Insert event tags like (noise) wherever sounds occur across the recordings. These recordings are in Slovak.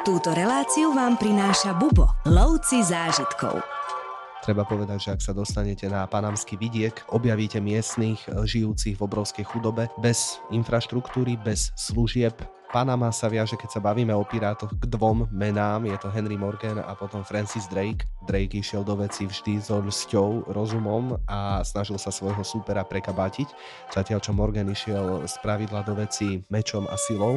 Túto reláciu vám prináša Bubo, lovci zážitkov. Treba povedať, že ak sa dostanete na panamský vidiek, objavíte miestnych e, žijúcich v obrovskej chudobe, bez infraštruktúry, bez služieb. Panama sa viaže, keď sa bavíme o pirátoch, k dvom menám. Je to Henry Morgan a potom Francis Drake. Drake išiel do veci vždy so lsťou, rozumom a snažil sa svojho súpera prekabátiť. Zatiaľ, čo Morgan išiel z pravidla do veci mečom a silou.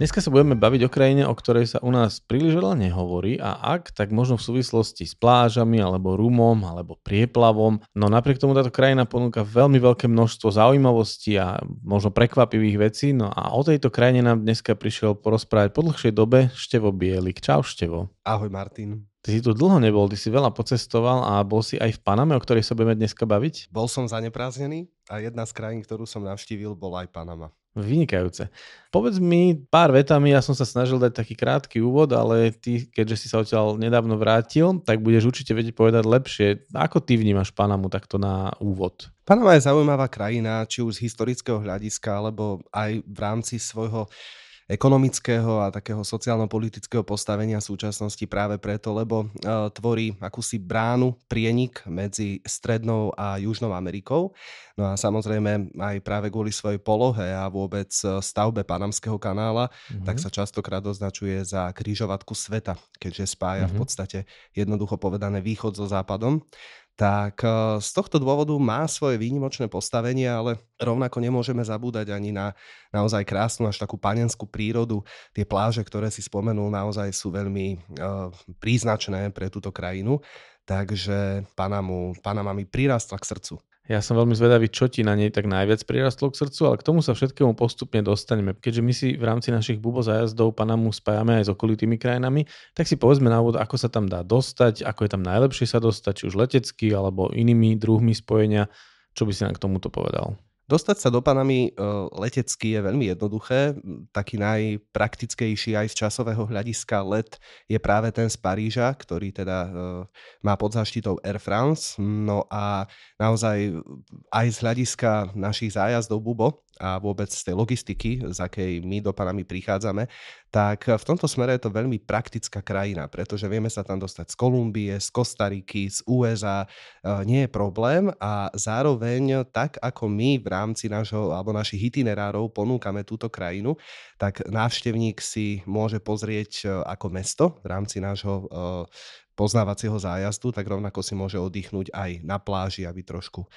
Dneska sa budeme baviť o krajine, o ktorej sa u nás príliš veľa nehovorí a ak, tak možno v súvislosti s plážami, alebo rumom, alebo prieplavom. No napriek tomu táto krajina ponúka veľmi veľké množstvo zaujímavostí a možno prekvapivých vecí. No a o tejto krajine nám dneska prišiel porozprávať po dlhšej dobe Števo Bielik. Čau Števo. Ahoj Martin. Ty si tu dlho nebol, ty si veľa pocestoval a bol si aj v Paname, o ktorej sa budeme dneska baviť? Bol som zaneprázdnený a jedna z krajín, ktorú som navštívil, bola aj Panama. Vynikajúce. Povedz mi pár vetami, ja som sa snažil dať taký krátky úvod, ale ty, keďže si sa odtiaľ nedávno vrátil, tak budeš určite vedieť povedať lepšie. Ako ty vnímaš Panamu takto na úvod? Panama je zaujímavá krajina, či už z historického hľadiska, alebo aj v rámci svojho ekonomického a takého sociálno-politického postavenia súčasnosti práve preto, lebo uh, tvorí akúsi bránu, prienik medzi Strednou a Južnou Amerikou. No a samozrejme aj práve kvôli svojej polohe a vôbec e, stavbe Panamského kanála, mm-hmm. tak sa častokrát označuje za krížovatku sveta, keďže spája mm-hmm. v mhm. podstate jednoducho povedané východ so západom tak eh, z tohto dôvodu má svoje výnimočné postavenie, ale rovnako nemôžeme zabúdať ani na naozaj krásnu až takú panenskú prírodu. Tie pláže, ktoré si spomenul, naozaj sú veľmi uh, príznačné pre túto krajinu, takže Panamu, Panama mi prirastla k srdcu. Ja som veľmi zvedavý, čo ti na nej tak najviac prirastlo k srdcu, ale k tomu sa všetkému postupne dostaneme. Keďže my si v rámci našich bubo zájazdov Panamu spájame aj s okolitými krajinami, tak si povedzme na úvod, ako sa tam dá dostať, ako je tam najlepšie sa dostať, či už letecky alebo inými druhmi spojenia. Čo by si nám k tomuto povedal? Dostať sa do Panamy e, letecky je veľmi jednoduché. Taký najpraktickejší aj z časového hľadiska let je práve ten z Paríža, ktorý teda e, má pod zaštitou Air France. No a naozaj aj z hľadiska našich zájazdov Bubo a vôbec z tej logistiky, z akej my do Panamy prichádzame, tak v tomto smere je to veľmi praktická krajina, pretože vieme sa tam dostať z Kolumbie, z Kostariky, z USA, e, nie je problém a zároveň tak, ako my v rámci nášho alebo našich itinerárov ponúkame túto krajinu, tak návštevník si môže pozrieť ako mesto v rámci nášho poznávacieho zájazdu, tak rovnako si môže oddychnúť aj na pláži, aby trošku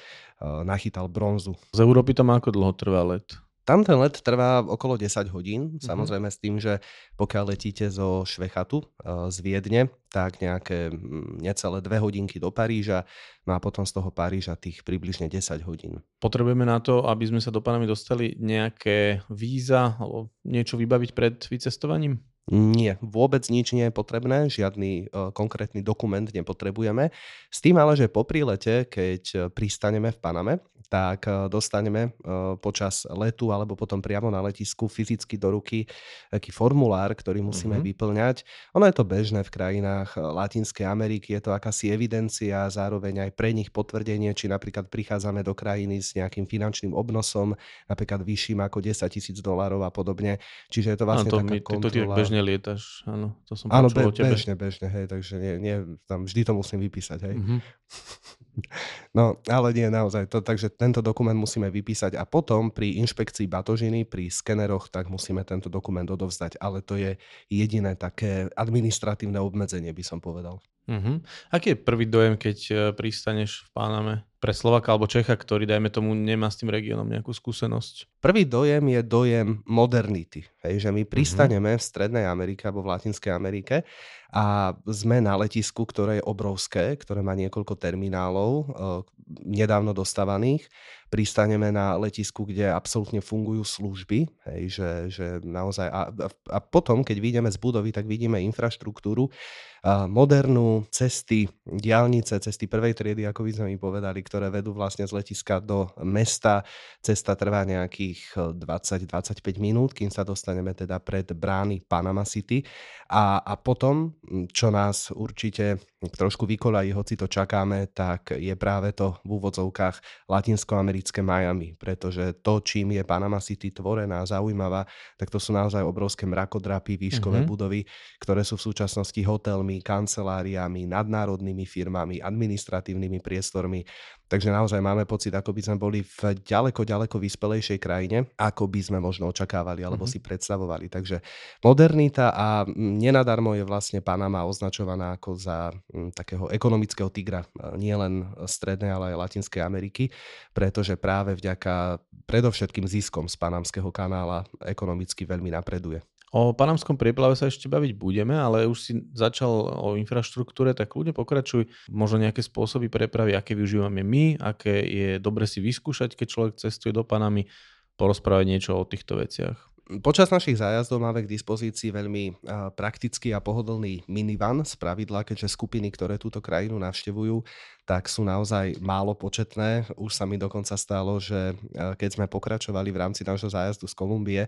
nachytal bronzu. Z Európy to má ako dlho trvá let? Tam ten let trvá okolo 10 hodín, mm-hmm. samozrejme s tým, že pokiaľ letíte zo Švechatu uh, z Viedne, tak nejaké mm, necelé 2 hodinky do Paríža, no a potom z toho Paríža tých približne 10 hodín. Potrebujeme na to, aby sme sa do Panamy dostali nejaké víza alebo niečo vybaviť pred vycestovaním? Nie, vôbec nič nie je potrebné, žiadny uh, konkrétny dokument nepotrebujeme. S tým ale, že po prílete, keď e, pristaneme v Paname, tak uh, dostaneme uh, počas letu alebo potom priamo na letisku fyzicky do ruky taký formulár, ktorý musíme mm-hmm. vyplňať. Ono je to bežné v krajinách Latinskej Ameriky, je to akási evidencia, zároveň aj pre nich potvrdenie, či napríklad prichádzame do krajiny s nejakým finančným obnosom, napríklad vyšším ako 10 tisíc dolárov a podobne. Čiže je to vlastne to taká my, kontrola. To bežne lietaš, áno, to som áno, be, bežne, bežne, hej, takže nie, nie, tam vždy to musím vypísať, hej. Mm-hmm. (laughs) No, ale nie, naozaj, to, takže tento dokument musíme vypísať a potom pri inšpekcii batožiny, pri skeneroch, tak musíme tento dokument odovzdať, ale to je jediné také administratívne obmedzenie, by som povedal. Uh-huh. Aký je prvý dojem, keď e, pristaneš v Páname pre Slovaka alebo Čecha, ktorý, dajme tomu, nemá s tým regiónom nejakú skúsenosť? Prvý dojem je dojem modernity. Hej, že my mhm. pristaneme v Strednej Amerike alebo v Latinskej Amerike a sme na letisku, ktoré je obrovské, ktoré má niekoľko terminálov, e, nedávno dostávaných. Pristaneme na letisku, kde absolútne fungujú služby, hej, že, že naozaj... A, a potom, keď vidíme z budovy, tak vidíme infraštruktúru, modernú cesty, diálnice, cesty prvej triedy, ako by sme mi povedali, ktoré vedú vlastne z letiska do mesta. Cesta trvá nejakých 20-25 minút, kým sa dostaneme teda pred brány Panama City. A, a potom, čo nás určite trošku vykolají, hoci to čakáme, tak je práve to v úvodzovkách latinskoamerické Miami, pretože to, čím je Panama City tvorená, zaujímavá, tak to sú naozaj obrovské mrakodrapy, výškové mm-hmm. budovy, ktoré sú v súčasnosti hotelmi, kanceláriami, nadnárodnými firmami, administratívnymi priestormi. Takže naozaj máme pocit, ako by sme boli v ďaleko, ďaleko vyspelejšej krajine, ako by sme možno očakávali alebo mm-hmm. si predstavovali. Takže modernita a nenadarmo je vlastne Panama označovaná ako za takého ekonomického tigra nie len strednej, ale aj Latinskej Ameriky, pretože práve vďaka predovšetkým ziskom z Panamského kanála ekonomicky veľmi napreduje. O panamskom prieplave sa ešte baviť budeme, ale už si začal o infraštruktúre, tak ľudia pokračuj. Možno nejaké spôsoby prepravy, aké využívame my, aké je dobre si vyskúšať, keď človek cestuje do Panamy, porozprávať niečo o týchto veciach. Počas našich zájazdov máme k dispozícii veľmi praktický a pohodlný minivan z pravidla, keďže skupiny, ktoré túto krajinu navštevujú, tak sú naozaj málo početné. Už sa mi dokonca stalo, že e, keď sme pokračovali v rámci nášho zájazdu z Kolumbie,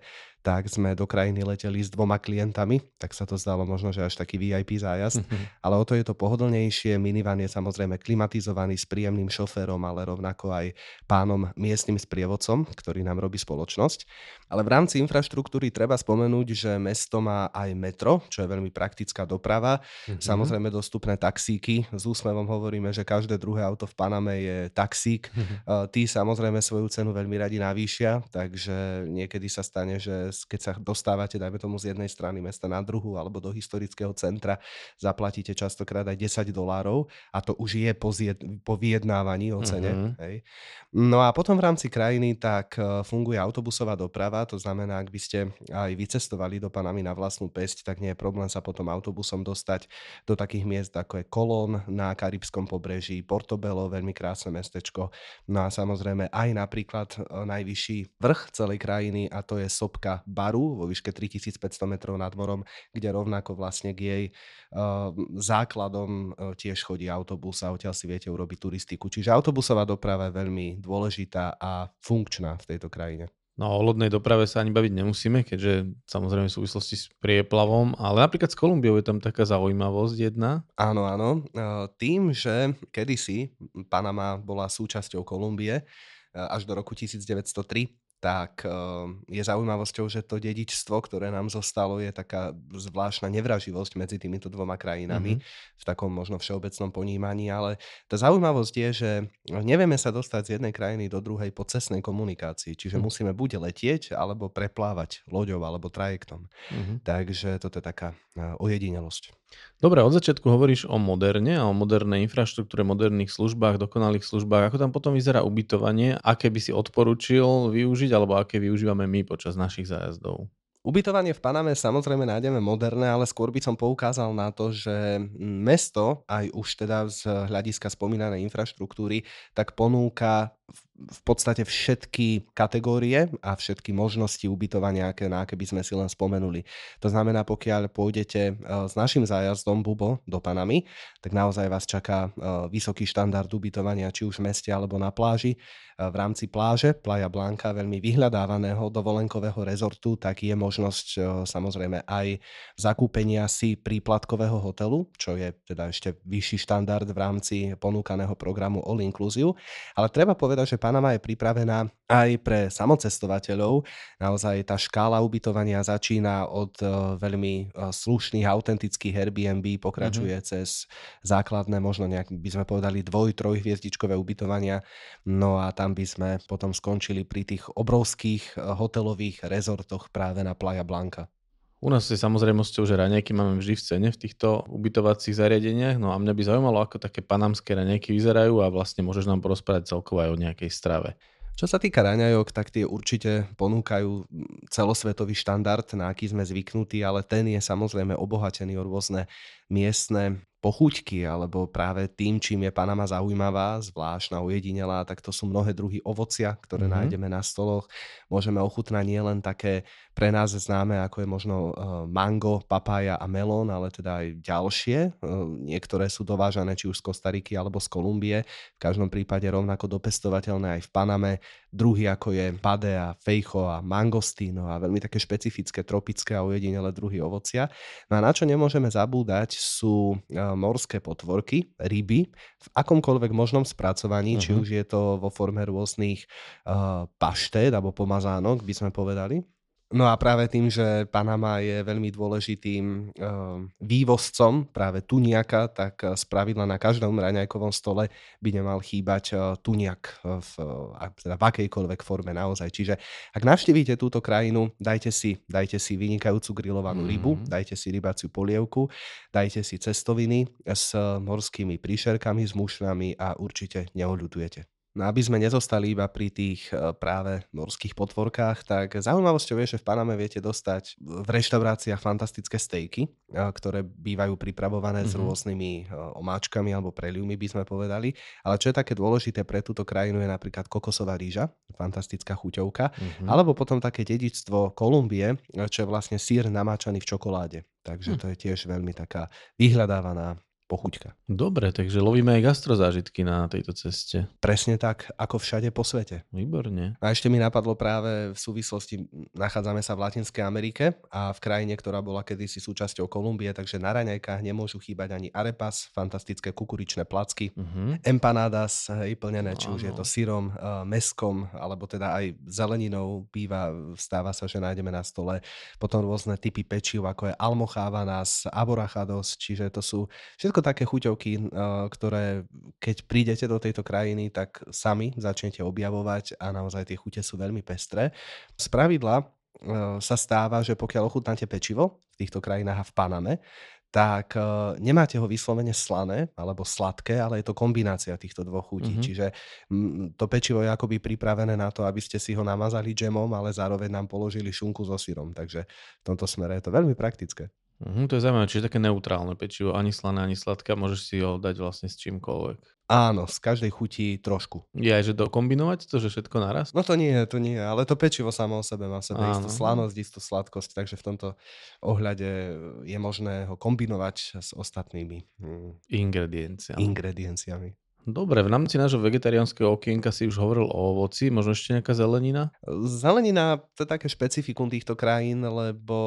tak sme do krajiny leteli s dvoma klientami, tak sa to zdalo možno, že až taký VIP zájazd, mm-hmm. ale o to je to pohodlnejšie. Minivan je samozrejme klimatizovaný s príjemným šoférom, ale rovnako aj pánom miestnym sprievodcom, ktorý nám robí spoločnosť. Ale v rámci infraštruktúry treba spomenúť, že mesto má aj metro, čo je veľmi praktická doprava. Mm-hmm. Samozrejme dostupné taxíky. S úsmevom hovoríme, že každý každé druhé auto v Paname je taxík. Uh, (laughs) tí samozrejme svoju cenu veľmi radi navýšia, takže niekedy sa stane, že keď sa dostávate, dajme tomu z jednej strany mesta na druhú alebo do historického centra, zaplatíte častokrát aj 10 dolárov a to už je po, zjed, po vyjednávaní o cene. Uh-huh. Hej. No a potom v rámci krajiny tak e, funguje autobusová doprava, to znamená, ak by ste aj vycestovali do Panamy na vlastnú pesť, tak nie je problém sa potom autobusom dostať do takých miest ako je Kolón na Karibskom pobreží, pobreží, Portobello, veľmi krásne mestečko. No a samozrejme aj napríklad e, najvyšší vrch celej krajiny a to je sopka Baru vo výške 3500 metrov nad morom, kde rovnako vlastne k jej uh, základom uh, tiež chodí autobus a odtiaľ si viete urobiť turistiku. Čiže autobusová doprava je veľmi dôležitá a funkčná v tejto krajine. No o lodnej doprave sa ani baviť nemusíme, keďže samozrejme v súvislosti s prieplavom, ale napríklad s Kolumbiou je tam taká zaujímavosť jedna. Áno, áno. E, tým, že kedysi Panama bola súčasťou Kolumbie e, až do roku 1903, tak ehm, je zaujímavosťou, že to dedičstvo, ktoré nám zostalo, je taká zvláštna nevraživosť medzi týmito dvoma krajinami mm-hmm. v takom možno všeobecnom ponímaní, ale tá zaujímavosť je, že nevieme sa dostať z jednej krajiny do druhej po cestnej komunikácii, čiže mm-hmm. musíme buď letieť, alebo preplávať loďou alebo trajektom. Mm-hmm. Takže toto je taká e, ojedinelosť. Dobre, od začiatku hovoríš o moderne a o modernej infraštruktúre, moderných službách, dokonalých službách. Ako tam potom vyzerá ubytovanie? Aké by si odporučil využiť alebo aké využívame my počas našich zájazdov? Ubytovanie v Paname samozrejme nájdeme moderné, ale skôr by som poukázal na to, že mesto, aj už teda z hľadiska spomínanej infraštruktúry, tak ponúka v podstate všetky kategórie a všetky možnosti ubytovania, aké, na aké by sme si len spomenuli. To znamená, pokiaľ pôjdete e, s našim zájazdom Bubo do Panamy, tak naozaj vás čaká e, vysoký štandard ubytovania, či už v meste alebo na pláži. E, v rámci pláže Playa Blanca, veľmi vyhľadávaného dovolenkového rezortu, tak je možnosť samozrejme aj zakúpenia si príplatkového hotelu, čo je teda ešte vyšší štandard v rámci ponúkaného programu All Inclusive. Ale treba povedať, že Panama je pripravená aj pre samocestovateľov. Naozaj tá škála ubytovania začína od e, veľmi e, slušných, autentických Airbnb, pokračuje mm-hmm. cez základné, možno nejak by sme povedali dvoj, trojhviezdičkové ubytovania. No a tam by sme potom skončili pri tých obrovských e, hotelových rezortoch práve na Playa Blanca. U nás je samozrejmosťou, že raňajky máme vždy v cene v týchto ubytovacích zariadeniach, no a mňa by zaujímalo, ako také panamské raňajky vyzerajú a vlastne môžeš nám porozprávať celkovo aj o nejakej strave. Čo sa týka raňajok, tak tie určite ponúkajú celosvetový štandard, na aký sme zvyknutí, ale ten je samozrejme obohatený o rôzne miestne pochuťky, alebo práve tým, čím je Panama zaujímavá, zvláštna, ujedinelá, tak to sú mnohé druhy ovocia, ktoré mm-hmm. nájdeme na stoloch. Môžeme ochutnať nielen také pre nás známe, ako je možno e, mango, papája a melón, ale teda aj ďalšie. E, niektoré sú dovážané či už z Kostariky alebo z Kolumbie. V každom prípade rovnako dopestovateľné aj v Paname. Druhy ako je pade a fejcho a mangostíno a veľmi také špecifické tropické a ujedinele druhy ovocia. No a na čo nemôžeme zabúdať sú e, morské potvorky, ryby, v akomkoľvek možnom spracovaní, uh-huh. či Mhm. už je to vo forme rôznych uh, paštét alebo pomazánok, by sme povedali. No a práve tým, že Panama je veľmi dôležitým uh, vývozcom práve tuniaka, tak uh, spravidla na každom raňajkovom stole by nemal chýbať uh, tuniak uh, v, teda v akejkoľvek forme naozaj. Čiže ak navštívite túto krajinu, dajte si, dajte si vynikajúcu grillovanú Mhm. rybu, dajte si rybaciu polievku, dajte si cestoviny s morskými príšerkami, s mušnami a určite neoľudujete. No aby sme nezostali iba pri tých e, práve morských potvorkách, tak zaujímavosťou je, že v Paname viete dostať v reštauráciách fantastické stejky, e, ktoré bývajú pripravované s Mhm. rôznymi e, omáčkami alebo preliumi, by sme povedali. Ale čo je také dôležité pre túto krajinu je napríklad kokosová rýža, fantastická chuťovka, Mhm. alebo potom také dedičstvo Kolumbie, čo je vlastne sír namáčaný v čokoláde. Takže Hm. to je tiež veľmi taká vyhľadávaná pochuťka. Dobre, takže lovíme aj gastrozážitky na tejto ceste. Presne tak, ako všade po svete. Výborne. A ešte mi napadlo práve v súvislosti, nachádzame sa v Latinskej Amerike a v krajine, ktorá bola kedysi súčasťou Kolumbie, takže na raňajkách nemôžu chýbať ani arepas, fantastické kukuričné placky, Uh-huh. empanadas, hej, plnené, či už je to syrom, eh, meskom, alebo teda aj zeleninou býva, stáva sa, že nájdeme na stole. Potom rôzne typy pečiv, ako je almohávanas, aborachados, čiže to sú všetko také chuťovky, eh, ktoré keď prídete do tejto krajiny, tak sami začnete objavovať a naozaj tie chute sú veľmi pestré. Z pravidla eh, sa stáva, že pokiaľ ochutnáte pečivo v týchto krajinách a v Paname, tak uh, nemáte ho vyslovene slané alebo sladké, ale je to kombinácia týchto dvoch chutí. Mhm. Mm-hmm. Čiže to pečivo je akoby pripravené na to, aby ste si ho namazali džemom, ale zároveň nám položili šunku so syrom. Takže v tomto smere je to veľmi praktické. Uh-huh, to je zaujímavé, čiže také neutrálne pečivo, ani slané, ani sladké, môžeš si ho dať vlastne s čímkoľvek. Áno, z každej chuti trošku. Je aj, že dokombinovať to, že všetko naraz? No to nie, to nie, ale to pečivo samo o sebe má sebe istú Áno. slanosť, istú sladkosť, takže v tomto ohľade je možné ho kombinovať s ostatnými mm, Ingrediencia. ingredienciami. Dobre, v rámci nášho vegetariánskeho okienka si už hovoril o ovoci, možno ešte nejaká zelenina? Zelenina, to je také špecifikum týchto krajín, lebo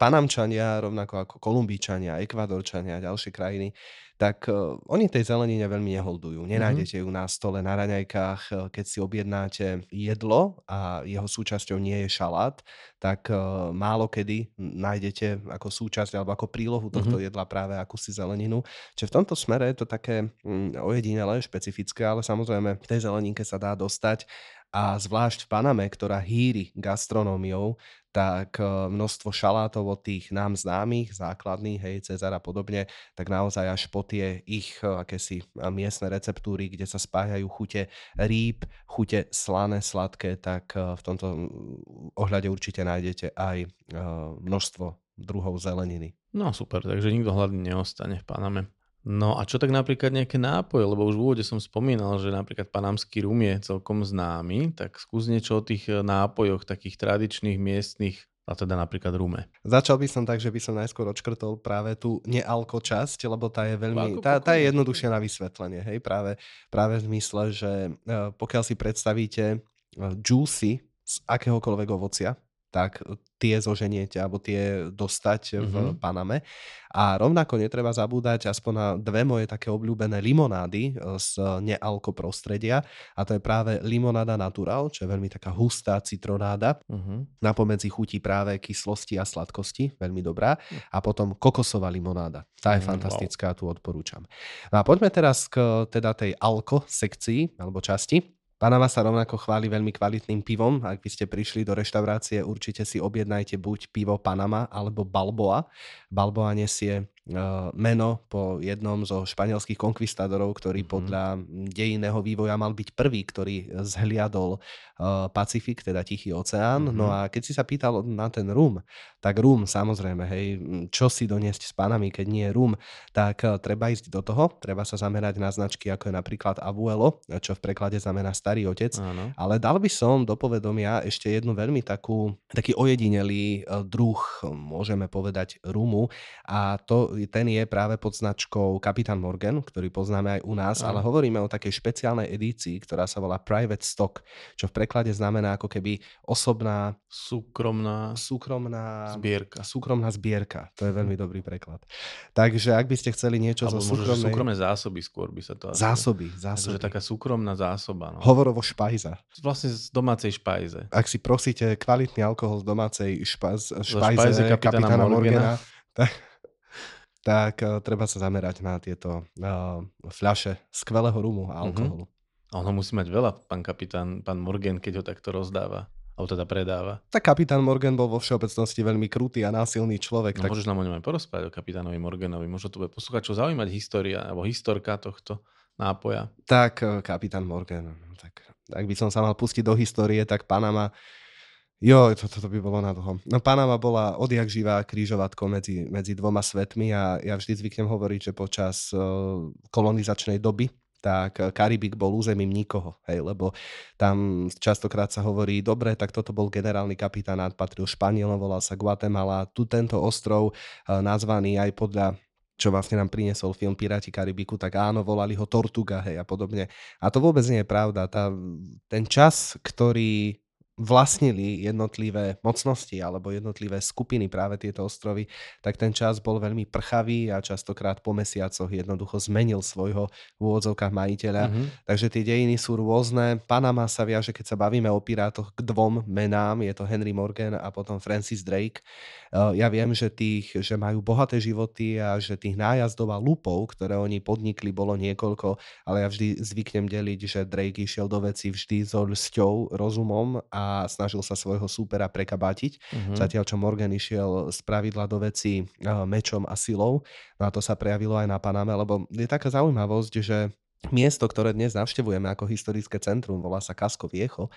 Panamčania, rovnako ako Kolumbíčania, Ekvadorčania a ďalšie krajiny, tak uh, oni tej zelenine veľmi neholdujú. Nenájdete ju na stole, na raňajkách, eh, keď si objednáte jedlo a jeho súčasťou nie je šalát, tak uh, málo kedy nájdete ako súčasť alebo ako prílohu tohto jedla práve akúsi zeleninu. Čiže v tomto smere je to také mm, ojedinelé, špecifické, ale samozrejme k tej zeleninke sa dá dostať a zvlášť v Paname, ktorá hýri gastronómiou, tak eh, množstvo šalátov od tých nám známych, základných, hej, Cezar a podobne, tak naozaj až po tie ich eh, akési eh, miestne receptúry, kde sa spájajú chute rýb, chute slané, sladké, tak v tomto ohľade určite nájdete aj množstvo druhov zeleniny. No super, takže nikto hladný neostane v Paname. No a čo tak napríklad nejaké nápoje, lebo už v úvode som spomínal, že napríklad panamský rum je celkom známy, tak skús niečo o tých e, nápojoch takých tradičných miestnych, a teda napríklad rume. Začal by som tak, že by som najskôr odškrtol práve tú nealko časť, lebo tá je veľmi, tá, tá je jednoduchšia na vysvetlenie, hej, práve, práve v zmysle, že eh, pokiaľ si predstavíte juicy z akéhokoľvek ovocia, tak tie zoženiete alebo tie dostať v Mhm. Paname. A rovnako netreba zabúdať aspoň na dve moje také obľúbené limonády eh, z nealko prostredia a to je práve limonáda natural, čo je veľmi taká hustá citronáda, Uh-huh. napomedzi chutí práve kyslosti a sladkosti, veľmi dobrá. A potom kokosová limonáda. Tá je Mm, fantastická, tu odporúčam. No a poďme teraz k teda tej alko sekcii alebo časti. Panama sa rovnako chváli veľmi kvalitným pivom. Ak by ste prišli do reštaurácie, určite si objednajte buď pivo Panama alebo Balboa. Balboa nesie meno po jednom zo španielských konkvistádorov, ktorý Mhm. podľa dejinného vývoja mal byť prvý, ktorý zhliadol uh, Pacifik, teda Tichý oceán. Mhm. No a keď si sa pýtal na ten rum, tak rum samozrejme, hej, čo si doniesť s panami, keď nie je rum, tak uh, treba ísť do toho, treba sa zamerať na značky ako je napríklad Abuelo, čo v preklade znamená starý otec. Áno. Ale dal by som do povedomia ešte jednu veľmi takú, taký ojedinelý eh, druh, môžeme povedať, rumu a to ten je práve pod značkou Kapitán Morgan, ktorý poznáme aj u nás, ale hovoríme o takej špeciálnej edícii, ktorá sa volá Private Stock, čo v preklade znamená ako keby osobná... Súkromná... Súkromná... Zbierka. Súkromná zbierka. To je veľmi dobrý preklad. Takže ak by ste chceli niečo Alebo zo súkromnej... súkromné zásoby skôr by sa to... asi- Zásoby, Takže zásoby. taká súkromná zásoba. No. Hovorovo špajza. Vlastne z domácej špajze. Ak si prosíte kvalitný alkohol z domácej špa, špajze, špajze kapitána kapitána, Morgana, Morgana. tak, tak uh, treba sa zamerať na tieto uh, fľaše skvelého rumu a alkoholu. A on ho musí mať veľa, pán kapitán, pán Morgan, keď ho takto rozdáva. Alebo teda predáva. Tak kapitán Morgan bol vo všeobecnosti veľmi krutý a násilný človek. No, tak môžeš nám o ňom aj porozprávať, o kapitánovi Morganovi. Možno to bude posluchačov zaujímať história, alebo historka tohto nápoja. Tak, eh, kapitán Morgan. Tak, ak by som sa mal pustiť do histórie, tak Panama... Jo, toto to by bolo na dlho. No Panama bola odjak živá krížovatko medzi, medzi dvoma svetmi a ja vždy zvyknem hovoriť, že počas uh, kolonizačnej doby tak Karibik bol územím nikoho, hej, lebo tam častokrát sa hovorí, dobre, tak toto bol generálny kapitánát, patril Španielom, volal sa Guatemala, tu tento ostrov, eh, nazvaný aj podľa čo vlastne nám priniesol film Piráti Karibiku, tak áno, volali ho Tortuga, hej, a podobne. A to vôbec nie je pravda. Tá, ten čas, ktorý vlastnili jednotlivé mocnosti alebo jednotlivé skupiny práve tieto ostrovy, tak ten čas bol veľmi prchavý a častokrát po mesiacoch jednoducho zmenil svojho v úvodzovkách majiteľa. Mhm. Takže tie dejiny sú rôzne. Panama sa viaže, keď sa bavíme o pirátoch, k dvom menám. Je to Henry Morgan a potom Francis Drake. Eh, Ja viem, že, tých, že majú bohaté životy a že tých nájazdov a lupov, ktoré oni podnikli, bolo niekoľko, ale ja vždy zvyknem deliť, že Drake išiel do veci vždy so ľsťou, rozumom a snažil sa svojho súpera prekabátiť. Mhm. Zatiaľ, čo Morgan išiel z pravidla do veci eh, mečom a silou. No a to sa prejavilo aj na Paname, lebo je taká zaujímavosť, že miesto, ktoré dnes navštevujeme ako historické centrum, volá sa Casco Viejo,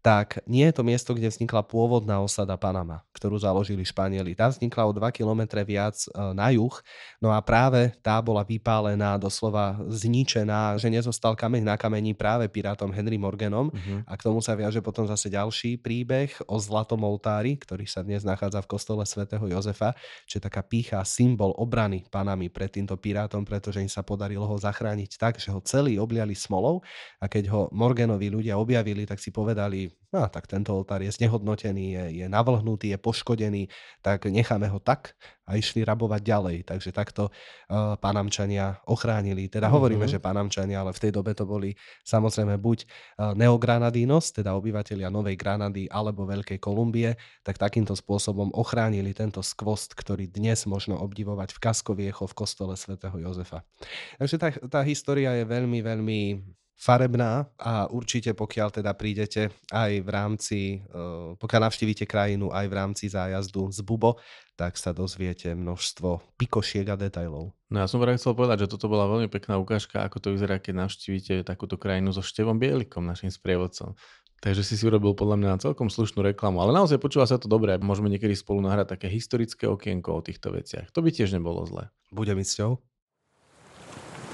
tak nie je to miesto, kde vznikla pôvodná osada Panama, ktorú založili Španieli. Tá vznikla o 2 km viac e, na juh, no a práve tá bola vypálená, doslova zničená, že nezostal kameň na kameni práve pirátom Henry Morganom, Mhm. a k tomu sa viaže potom zase ďalší príbeh o zlatom oltári, ktorý sa dnes nachádza v kostole svätého Jozefa, čo je taká pícha, symbol obrany panami pred týmto pirátom, pretože im sa podarilo ho zachrániť tak, že ho celý obliali smolou a keď ho Morganovi ľudia objavili, tak si povedali, no tak tento oltár je znehodnotený, je, je navlhnutý, je poškodený, tak necháme ho tak a išli rabovať ďalej. Takže takto uh, panamčania ochránili. Teda hovoríme, Mhm. že panamčania, ale v tej dobe to boli samozrejme buď uh, Neogranadinos, teda obyvateľia Novej Granady alebo Veľkej Kolumbie, tak takýmto spôsobom ochránili tento skvost, ktorý dnes možno obdivovať v Kaskoviecho v kostole svätého Jozefa. Takže tá, tá história je veľmi, veľmi farebná a určite pokiaľ teda prídete aj v rámci, eh, pokiaľ navštívite krajinu aj v rámci zájazdu z Bubo, tak sa dozviete množstvo pikošiek a detajlov. No ja som práve chcel povedať, že toto bola veľmi pekná ukážka, ako to vyzerá, keď navštívite takúto krajinu so Števom Bielikom, našim sprievodcom. Takže si si urobil podľa mňa celkom slušnú reklamu, ale naozaj počúva sa to dobre môžeme niekedy spolu nahrať také historické okienko o týchto veciach. To by tiež nebolo zle. Bude mi cťou?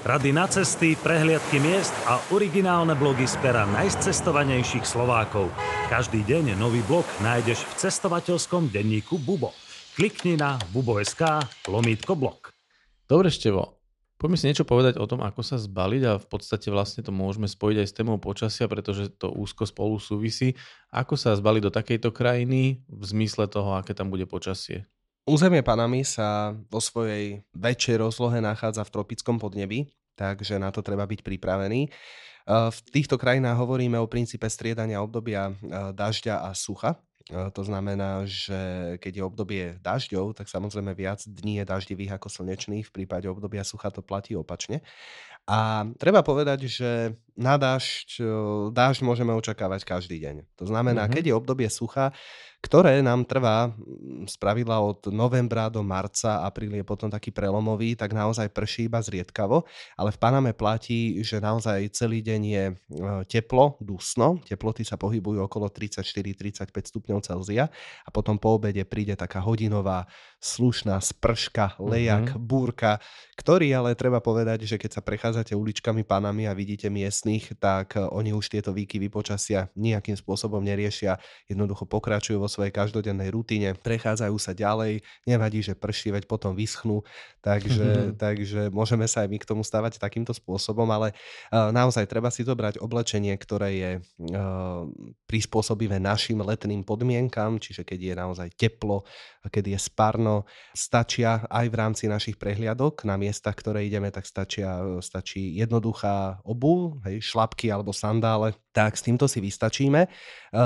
Rady na cesty, prehliadky miest a originálne blogy z pera najcestovanejších Slovákov. Každý deň nový blog nájdeš v cestovateľskom denníku Bubo. Klikni na bubo.sk lomítko blog. Dobre, Števo, poďme si niečo povedať o tom, ako sa zbaliť a v podstate vlastne to môžeme spojiť aj s témou počasia, pretože to úzko spolu súvisí. Ako sa zbaliť do takejto krajiny v zmysle toho, aké tam bude počasie? Územie Panamy sa vo svojej väčšej rozlohe nachádza v tropickom podnebí, takže na to treba byť pripravený. Eh, V týchto krajinách hovoríme o princípe striedania obdobia eh, dažďa a sucha. Eh, To znamená, že keď je obdobie dažďov, tak samozrejme viac dní je daždivých ako slnečných. V prípade obdobia sucha to platí opačne. A treba povedať, že na dážď, eh, dážď môžeme očakávať každý deň. To znamená, Mhm. keď je obdobie sucha, ktoré nám trvá mm, z pravidla od novembra do marca, apríl je potom taký prelomový, tak naozaj prší iba zriedkavo, ale v Paname platí, že naozaj celý deň je e, teplo, dusno, teploty sa pohybujú okolo 34-35 stupňov Celzia a potom po obede príde taká hodinová slušná sprška, lejak, Mhm. búrka, ktorý ale treba povedať, že keď sa prechádzate uličkami Panamy a vidíte miestne miestnych, tak oni už tieto výkyvy počasia nejakým spôsobom neriešia, jednoducho pokračujú vo svojej každodennej rutine, prechádzajú sa ďalej, nevadí, že prší, veď potom vyschnú, takže, mm-hmm. takže môžeme sa aj my k tomu stavať takýmto spôsobom, ale uh, naozaj treba si zobrať oblečenie, ktoré je uh, prispôsobivé našim letným podmienkam, čiže keď je naozaj teplo, keď je sparno, stačia aj v rámci našich prehliadok. Na miestach, ktoré ideme, tak stačia, stačí jednoduchá obu, hej, šlapky alebo sandále, tak s týmto si vystačíme. E,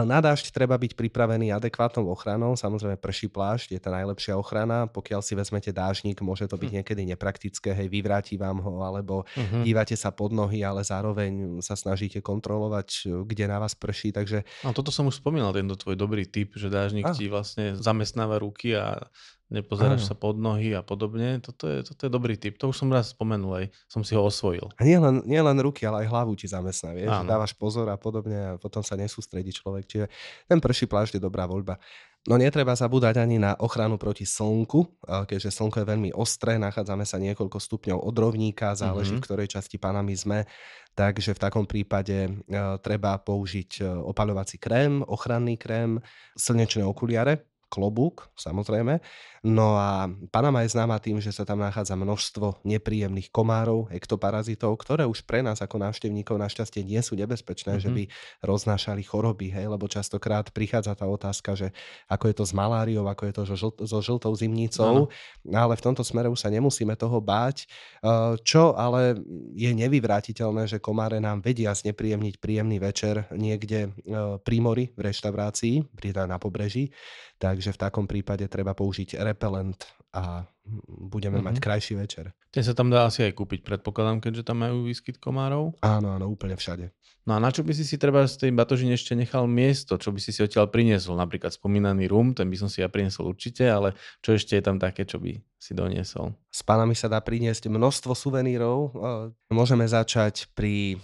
na dážď treba byť pripravený adekvátnou ochranou, samozrejme prší plášť je tá najlepšia ochrana, pokiaľ si vezmete dážnik, môže to byť hm. niekedy nepraktické, hej, vyvráti vám ho, alebo uh-huh. dívate sa pod nohy, ale zároveň sa snažíte kontrolovať, kde na vás prší, takže... A toto som už spomínal, tento tvoj dobrý tip, že dážnik ah. ti vlastne zamestnáva ruky a nepozeráš Áno. sa pod nohy a podobne. Toto je, toto je dobrý tip. To už som raz spomenul, aj som si ho osvojil. A nie len, nie len ruky, ale aj hlavu ti zamestná, vieš. Áno. Dávaš pozor a podobne a potom sa nesústredí človek. Čiže ten prší plášť je dobrá voľba. No netreba zabúdať ani na ochranu proti slnku, keďže slnko je veľmi ostré, nachádzame sa niekoľko stupňov od rovníka, záleží mm-hmm. v ktorej časti Panamy sme, takže v takom prípade treba použiť opaľovací krém, ochranný krém, slnečné okuliare, klobúk, samozrejme, No a Panama je známa tým, že sa tam nachádza množstvo nepríjemných komárov, ektoparazitov, ktoré už pre nás ako návštevníkov našťastie nie sú nebezpečné, mm-hmm. že mhm. by roznášali choroby, hej, lebo častokrát prichádza tá otázka, že ako je to s maláriou, ako je to so, žlt- so žltou zimnicou, no. ale v tomto smere už sa nemusíme toho báť. Čo ale je nevyvrátiteľné, že komáre nám vedia znepríjemniť príjemný večer niekde pri mori v reštaurácii, pri na pobreží, takže v takom prípade treba použiť repelent a budeme mm-hmm. mať mhm. krajší večer. Ten sa tam dá asi aj kúpiť, predpokladám, keďže tam majú výskyt komárov. Áno, áno, úplne všade. No a na čo by si si treba z tej batožine ešte nechal miesto? Čo by si si odtiaľ priniesol? Napríklad spomínaný rum, ten by som si ja priniesol určite, ale čo ešte je tam také, čo by si doniesol? S pánami sa dá priniesť množstvo suvenírov. Môžeme začať pri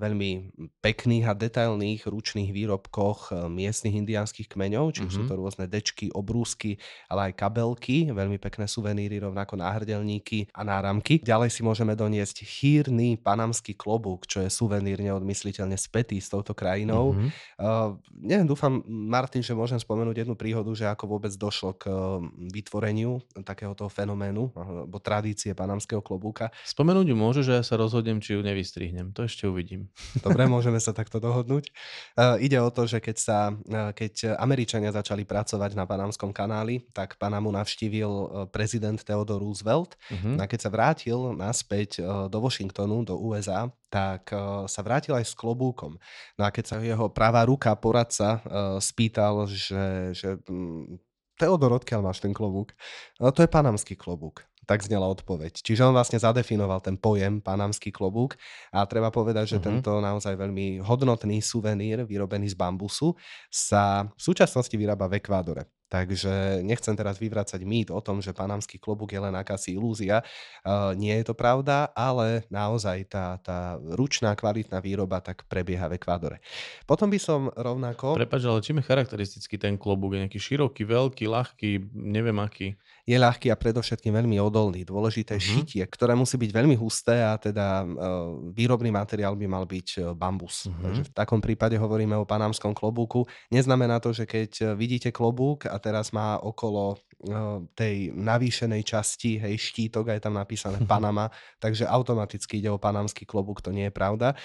veľmi pekných a detailných ručných výrobkoch miestnych indiánskych kmeňov, či mm-hmm. sú mhm. to rôzne dečky, obrúsky, ale aj kabelky, veľmi pekné suveníry, rovnako náhrdelníky a náramky. Ďalej si môžeme doniesť chýrny panamský klobúk, čo je suvenír neodmysliteľne spätý s touto krajinou. Mm-hmm. Uh, neviem, dúfam, Martin, že môžem spomenúť jednu príhodu, že ako vôbec došlo k vytvoreniu takéhoto fenoménu, alebo tradície panamského klobúka. Spomenúť ju môže, že ja sa rozhodnem, či ju nevystrihnem. To ešte uvidím. (laughs) Dobre, môžeme sa takto dohodnúť. Uh, ide o to, že keď, sa, uh, keď Američania začali pracovať na Panamskom kanáli, tak Panamu navštívil prezident prezident Theodore Roosevelt. Uh-huh. A keď sa vrátil naspäť uh, do Washingtonu, do USA, tak uh, sa vrátil aj s klobúkom. No a keď sa jeho pravá ruka, poradca, uh, spýtal, že, že um, Teodor, odkiaľ máš ten klobúk? No, to je panamský klobúk. Tak znela odpoveď. Čiže on vlastne zadefinoval ten pojem panamský klobúk a treba povedať, že uh-huh. tento naozaj veľmi hodnotný suvenír vyrobený z bambusu sa v súčasnosti vyrába v Ekvádore. Takže nechcem teraz vyvracať mýt o tom, že panamský klobúk je len akási ilúzia. Uh, nie je to pravda, ale naozaj tá, tá ručná kvalitná výroba tak prebieha v Ekvádore. Potom by som rovnako... Prepač, ale čím je charakteristický ten klobúk? Je nejaký široký, veľký, ľahký, neviem aký? Je ľahký a predovšetkým veľmi odolný. Dôležité uh-huh. šitie, ktoré musí byť veľmi husté a teda uh, výrobný materiál by mal byť bambus. Uh-huh. Takže v takom prípade hovoríme o panamskom klobúku. Neznamená to, že keď vidíte klobúk a teraz má okolo tej navýšenej časti, hej, štítok, aj tam napísané Panama, takže automaticky ide o panamský klobúk, to nie je pravda.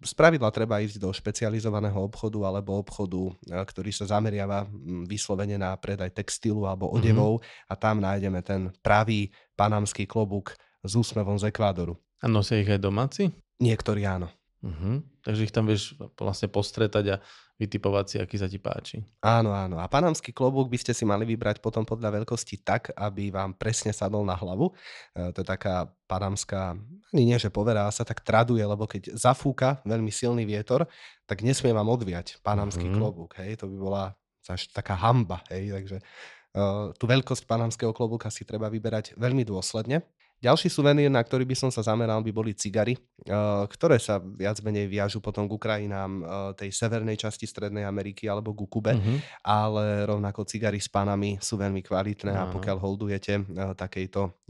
Z pravidla treba ísť do špecializovaného obchodu alebo obchodu, ktorý sa zameriava vyslovene na predaj textilu alebo mhm. odevov mm-hmm. a tam nájdeme ten pravý panamský klobúk s úsmevom z Ekvádoru. A nosia ich aj domáci? Niektorí áno. Uh-huh. Takže ich tam vieš vlastne postretať a vytipovať si, aký sa ti páči. Áno, áno. A panamský klobúk by ste si mali vybrať potom podľa veľkosti tak, aby vám presne sadol na hlavu. E, to je taká panamská, ani nie, že poverá sa, tak traduje, lebo keď zafúka veľmi silný vietor, tak nesmie vám odviať panamský uh-huh. klobúk. Hej? To by bola až taká hamba. Hej? Takže uh, tú veľkosť panamského klobúka si treba vyberať veľmi dôsledne. Ďalší suvenír, na ktorý by som sa zameral, by boli cigary, eh, ktoré sa viac menej viažu potom k krajinám eh, tej severnej časti Strednej Ameriky alebo ku Kube, uh-huh. ale rovnako cigary s panami sú veľmi kvalitné uh-huh. a pokiaľ holdujete eh, takejto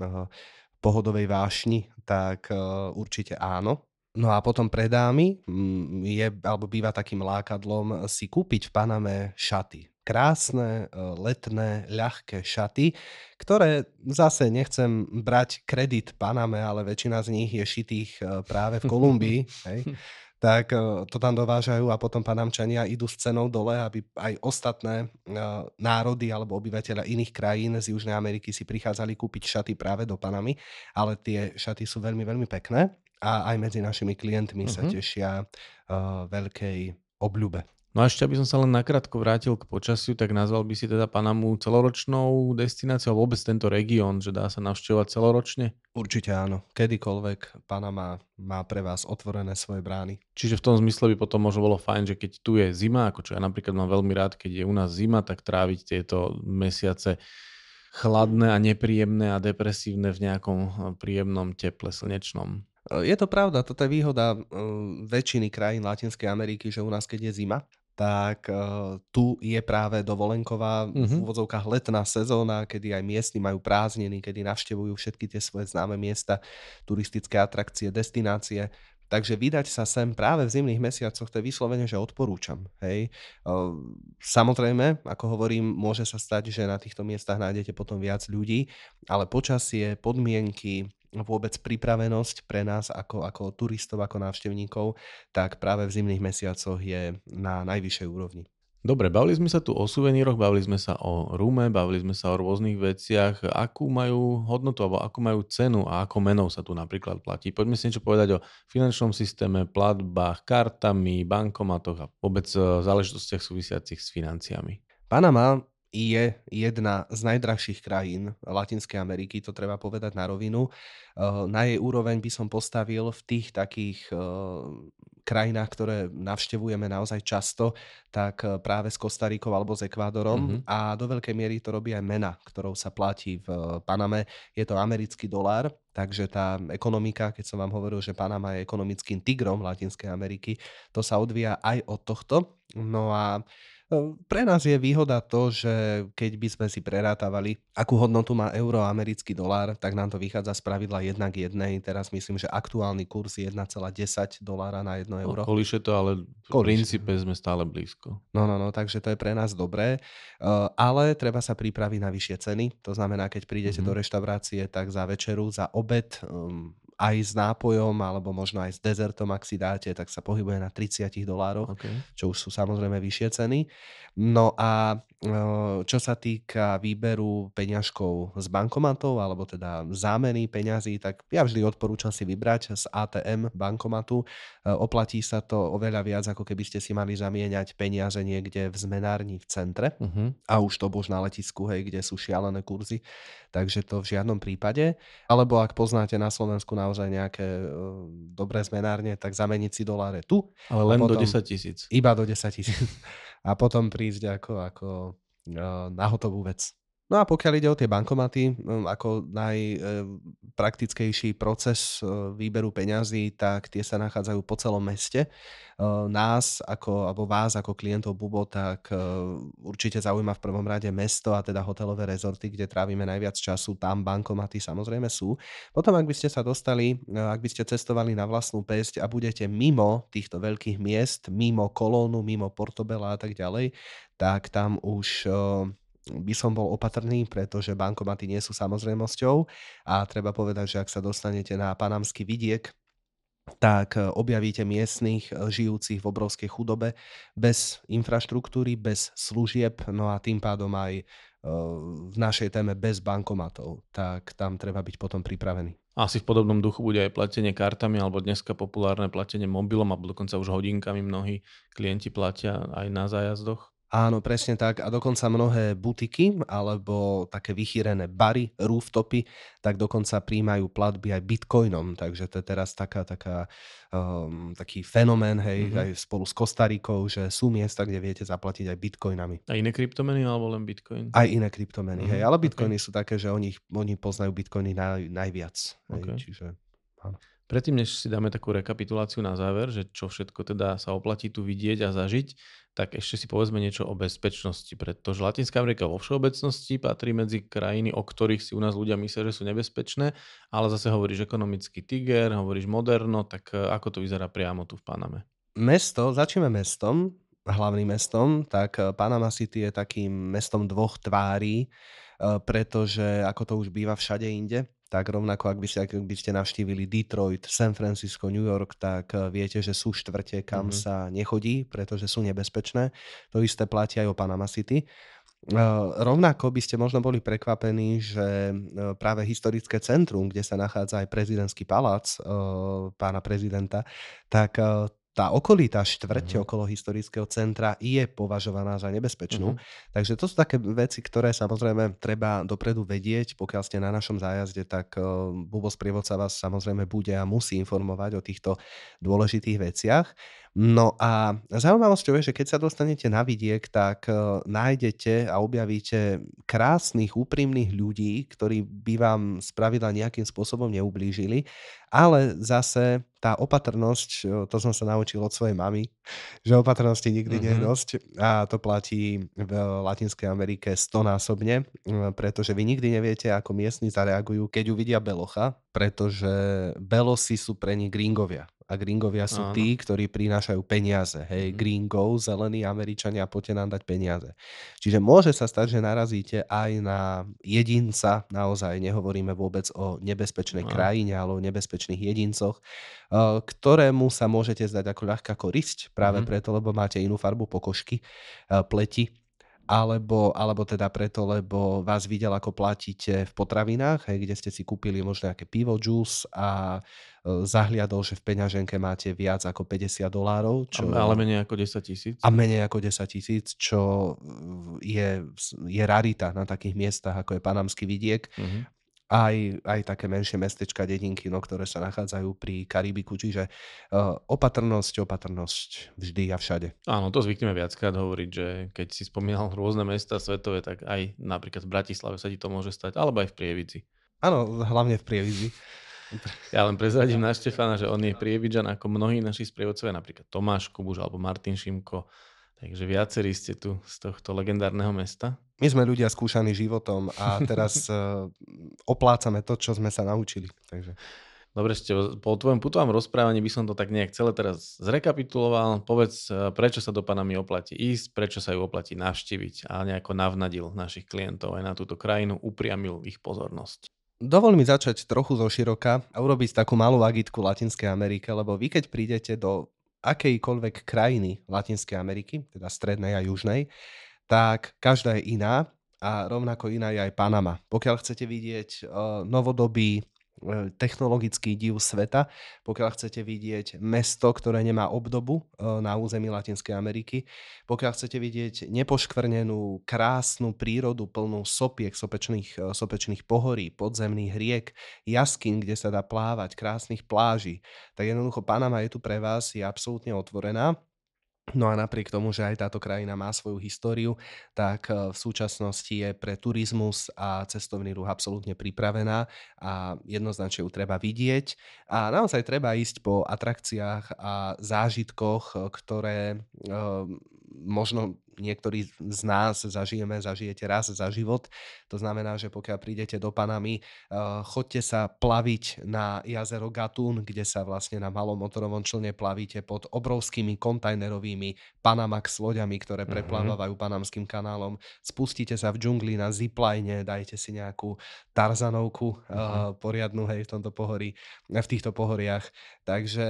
pohodovej vášni, tak určite áno. No a potom pre dámy mm, je, alebo býva takým lákadlom si kúpiť v Paname šaty. Krásne, e, letné, ľahké šaty, ktoré zase nechcem brať kredit Paname, ale väčšina z nich je šitých e, práve v Kolumbii. (laughs) hej tak e, to tam dovážajú a potom panamčania idú s cenou dole, aby aj ostatné národy alebo obyvateľia iných krajín z Južnej Ameriky si prichádzali kúpiť šaty práve do Panamy, ale tie šaty sú veľmi, veľmi pekné a aj medzi našimi klientmi uh-huh. sa mhm. tešia uh, veľkej obľube. No a ešte, aby som sa len nakrátko vrátil k počasiu, tak nazval by si teda Panamu celoročnou destináciou, vôbec tento región, že dá sa navštevovať celoročne? Určite áno. Kedykoľvek Panama má pre vás otvorené svoje brány. Čiže v tom zmysle by potom možno bolo fajn, že keď tu je zima, ako čo ja napríklad mám veľmi rád, keď je u nás zima, tak tráviť tieto mesiace chladné a nepríjemné a depresívne v nejakom príjemnom teple slnečnom. Je to pravda, toto je výhoda uh, väčšiny krajín Latinskej Ameriky, že u nás keď je zima, tak uh, tu je práve dovolenková mm-hmm. v mhm. úvodzovkách letná sezóna, kedy aj miestni majú prázdniny, kedy navštevujú všetky tie svoje známe miesta, turistické atrakcie, destinácie. Takže vydať sa sem práve v zimných mesiacoch, to je vyslovene, že odporúčam. Hej. Samozrejme, ako hovorím, môže sa stať, že na týchto miestach nájdete potom viac ľudí, ale počasie, podmienky, vôbec pripravenosť pre nás ako, ako turistov, ako návštevníkov, tak práve v zimných mesiacoch je na najvyššej úrovni. Dobre, bavili sme sa tu o suveníroch, bavili sme sa o rume, bavili sme sa o rôznych veciach. Akú majú hodnotu alebo akú majú cenu a ako menou sa tu napríklad platí? Poďme si niečo povedať o finančnom systéme, platbách, kartami, bankomatoch a vôbec e, záležitostiach súvisiacich s financiami. Panama je jedna z najdrahších krajín Latinskej Ameriky, to treba povedať na rovinu. Eh, na jej úroveň by som postavil v tých takých eh, krajinách, ktoré navštevujeme naozaj často, tak eh, práve s Kostarikou alebo s Ekvádorom mm-hmm. a do veľkej miery to robí aj mena, ktorou sa platí v Paname. Je to americký dolár, takže tá ekonomika, keď som vám hovoril, že Panama je ekonomickým tigrom Latinskej Ameriky, to sa odvíja aj od tohto. No a Ehm, pre nás je výhoda to, že keď by sme si prerátavali, akú hodnotu má euro a americký dolár, tak nám to vychádza z pravidla 1 k 1. Teraz myslím, že aktuálny kurz je 1,10 dolára na 1 euro. No, kolíše to, ale v kolíše. princípe sme stále blízko. No, no, no, takže to je pre nás dobré. Uh, ale treba sa pripraviť na vyššie ceny. To znamená, keď prídete mm-hmm. do reštaurácie, tak za večeru, za obed um, aj s nápojom alebo možno aj s dezertom, ak si dáte, tak sa pohybuje na 30 dolároch, okay. čo už sú samozrejme vyššie ceny. No a čo sa týka výberu peňažkov z bankomatov alebo teda zámeny peňazí, tak ja vždy odporúčam si vybrať z ATM bankomatu. Oplatí sa to oveľa viac, ako keby ste si mali zamieňať peniaze niekde v zmenárni v centre uh-huh. a už to bož na letisku, hej, kde sú šialené kurzy. Takže to v žiadnom prípade. Alebo ak poznáte na Slovensku naozaj nejaké dobré zmenárne, tak zameniť si doláre tu. Ale len do 10 tisíc. Iba do 10 tisíc (laughs) a potom prísť ako, ako na hotovú vec. No a pokiaľ ide o tie bankomaty, ako najpraktickejší e, proces e, výberu peňazí, tak tie sa nachádzajú po celom meste. E, nás, ako, alebo vás ako klientov Bubo, tak určite zaujíma v prvom rade mesto a teda hotelové rezorty, kde trávime najviac času. Tam bankomaty samozrejme sú. Potom, ak by ste sa dostali, ak by ste cestovali na vlastnú pesť a budete mimo týchto veľkých miest, mimo Kolónu, mimo Portobela a tak ďalej, tak tam už by som bol opatrný, pretože bankomaty nie sú samozrejmosťou a treba povedať, že ak sa dostanete na panamský vidiek, tak e, objavíte miestnych e, žijúcich v obrovskej chudobe bez infraštruktúry, bez služieb, no a tým pádom aj e, v našej téme bez bankomatov, tak tam treba byť potom pripravený. Asi v podobnom duchu bude aj platenie kartami, alebo dneska populárne platenie mobilom, alebo dokonca už hodinkami mnohí klienti platia aj na zájazdoch. Áno, presne tak. A dokonca mnohé butiky alebo také vychýrené bary, rooftopy, tak dokonca príjmajú platby aj bitcoinom. Takže to je teraz taká, taká, um, taký fenomén, hej, mm-hmm. aj spolu s Kostarikou, že sú miesta, kde viete zaplatiť aj bitcoinami. A iné kryptomeny alebo len bitcoin? Aj iné kryptomeny, mm-hmm. hej. Ale bitcoiny okay. sú také, že oni, oni poznajú bitcoiny naj, najviac. Hej, okay. Čiže, áno. Predtým, než si dáme takú rekapituláciu na záver, že čo všetko teda sa oplatí tu vidieť a zažiť, tak ešte si povedzme niečo o bezpečnosti, pretože Latinská Amerika vo všeobecnosti patrí medzi krajiny, o ktorých si u nás ľudia myslia, že sú nebezpečné, ale zase hovoríš ekonomický tiger, hovoríš moderno, tak e, ako to vyzerá priamo tu v Paname? Mesto, začneme mestom, hlavným mestom, tak e, Panama City je takým mestom dvoch tvári, e, pretože ako to už býva všade inde, tak rovnako ak by ste, ak by ste navštívili Detroit, San Francisco, New York, tak eh, viete, že sú štvrte, kam mm-hmm. sa nechodí, pretože sú nebezpečné. To isté platí aj o Panama City. Uh, rovnako by ste možno boli prekvapení, že uh, práve historické centrum, kde sa nachádza aj prezidentský palác pána prezidenta, tak tá okolitá štvrť uh-huh. okolo historického centra je považovaná za nebezpečnú. Uh-huh. Takže to sú také veci, ktoré samozrejme treba dopredu vedieť. Pokiaľ ste na našom zájazde, tak uh, Bubo sprievodca vás samozrejme bude a musí informovať o týchto dôležitých veciach. No a zaujímavosťou je, že keď sa dostanete na vidiek, tak uh, nájdete a objavíte krásnych, úprimných ľudí, ktorí by vám spravidla nejakým spôsobom neublížili, ale zase tá opatrnosť, to som sa naučil od svojej mamy, (laughs) že opatrnosti nikdy mm-hmm. mhm. dosť a to platí v Latinskej Amerike stonásobne, pretože vy nikdy neviete, ako miestni zareagujú, keď uvidia belocha, pretože belosi sú pre nich gringovia a gringovia sú Áno. tí, ktorí prinášajú peniaze. Hej, mm. gringo, zelení Američania, poďte nám dať peniaze. Čiže môže sa stať, že narazíte aj na jedinca, naozaj nehovoríme vôbec o nebezpečnej Áno. krajine, ale o nebezpečných jedincoch, eh, ktorému sa môžete zdať ako ľahká korisť, práve mm. preto, lebo máte inú farbu pokožky, eh, pleti alebo, alebo teda preto, lebo vás videl, ako platíte v potravinách, hej, kde ste si kúpili možno nejaké pivo, juice a e, zahliadol, že v peňaženke máte viac ako 50 dolárov. Čo, ale menej ako 10 tisíc. A menej ako 10 tisíc, čo je, je rarita na takých miestach, ako je Panamský vidiek. Uh-huh aj, aj také menšie mestečka, dedinky, no, ktoré sa nachádzajú pri Karibiku. Čiže uh, opatrnosť, opatrnosť vždy a všade. Áno, to zvykneme viackrát hovoriť, že keď si spomínal (laughs) rôzne mesta svetové, tak aj napríklad v Bratislave sa ti to môže stať, alebo aj v Prievidzi. Áno, hlavne v Prievidzi. (laughs) Ja len prezradím na Štefana, že on je prievidžan ako mnohí naši sprievodcovia, napríklad Tomáš Kubuš alebo Martin Šimko. Takže viacerí ste tu z tohto legendárneho mesta. My sme ľudia skúšaní životom a teraz uh, (laughs) oplácame to, čo sme sa naučili. Takže... Dobre, ešte po tvojom putovom rozprávaní by som to tak nejak celé teraz zrekapituloval. Povedz, e, prečo sa do Panamy oplatí ísť, prečo sa ju oplatí navštíviť a nejako navnadil našich klientov aj na túto krajinu, upriamil ich pozornosť. Dovol mi začať trochu zo široka a urobiť takú malú agitku Latinskej Amerike, lebo vy keď prídete do akejkoľvek krajiny Latinskej Ameriky, teda strednej a južnej, tak každá je iná a rovnako iná je aj Panama. Pokiaľ chcete vidieť uh, novodobý technologický div sveta, pokiaľ chcete vidieť mesto, ktoré nemá obdobu uh, na území Latinskej Ameriky, pokiaľ chcete vidieť nepoškvrnenú, krásnu prírodu plnú sopiek, sopečných, uh, sopečných pohorí, podzemných riek, jaskyn, kde sa dá plávať, krásnych pláží, tak jednoducho Panama je tu pre vás, je absolútne otvorená No a napriek tomu, že aj táto krajina má svoju históriu, tak eh, v súčasnosti je pre turizmus a cestovný ruch absolútne pripravená a jednoznačne ju treba vidieť. A naozaj treba ísť po atrakciách a zážitkoch, eh, ktoré eh, možno niektorí z nás zažijeme, zažijete raz za život. To znamená, že pokiaľ prídete do Panamy, uh, chodte sa plaviť na jazero Gatún, kde sa vlastne na malom motorovom člne plavíte pod obrovskými kontajnerovými Panamax loďami, ktoré mhm. preplávajú mm-hmm. Panamským kanálom. Spustíte sa v džungli na zipline, dajte si nejakú Tarzanovku mm-hmm. uh, poriadnu hej, v tomto pohorí, v týchto pohoriach. Takže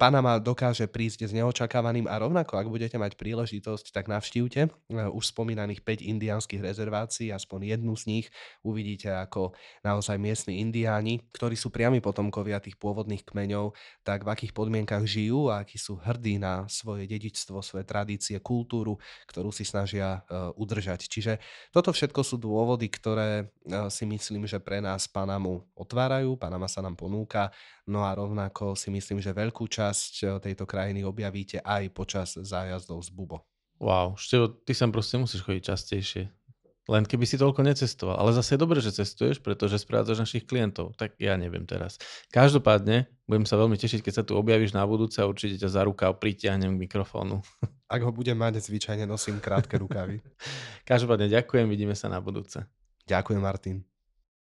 Panama dokáže prísť s neočakávaným a rovnako, ak budete mať príležitosť, tak na navštívte eh, už spomínaných 5 indiánskych rezervácií, aspoň jednu z nich uvidíte ako naozaj miestni indiáni, ktorí sú priami potomkovia tých pôvodných kmeňov, tak v akých podmienkach žijú a akí sú hrdí na svoje dedičstvo, svoje tradície, kultúru, ktorú si snažia uh, udržať. Čiže toto všetko sú dôvody, ktoré uh, si myslím, že pre nás Panamu otvárajú, Panama sa nám ponúka, no a rovnako si myslím, že veľkú časť tejto krajiny objavíte aj počas zájazdov z Bubo. Wow, Števo, ty sem proste musíš chodiť častejšie. Len keby si toľko necestoval. Ale zase je dobré, že cestuješ, pretože správadzaš našich klientov. Tak ja neviem teraz. Každopádne budem sa veľmi tešiť, keď sa tu objavíš na budúce a určite ťa za rukav pritiahnem k mikrofónu. (laughs) Ak ho budem mať, zvyčajne nosím krátke rukavy. (laughs) Každopádne ďakujem, vidíme sa na budúce. Ďakujem, Martin.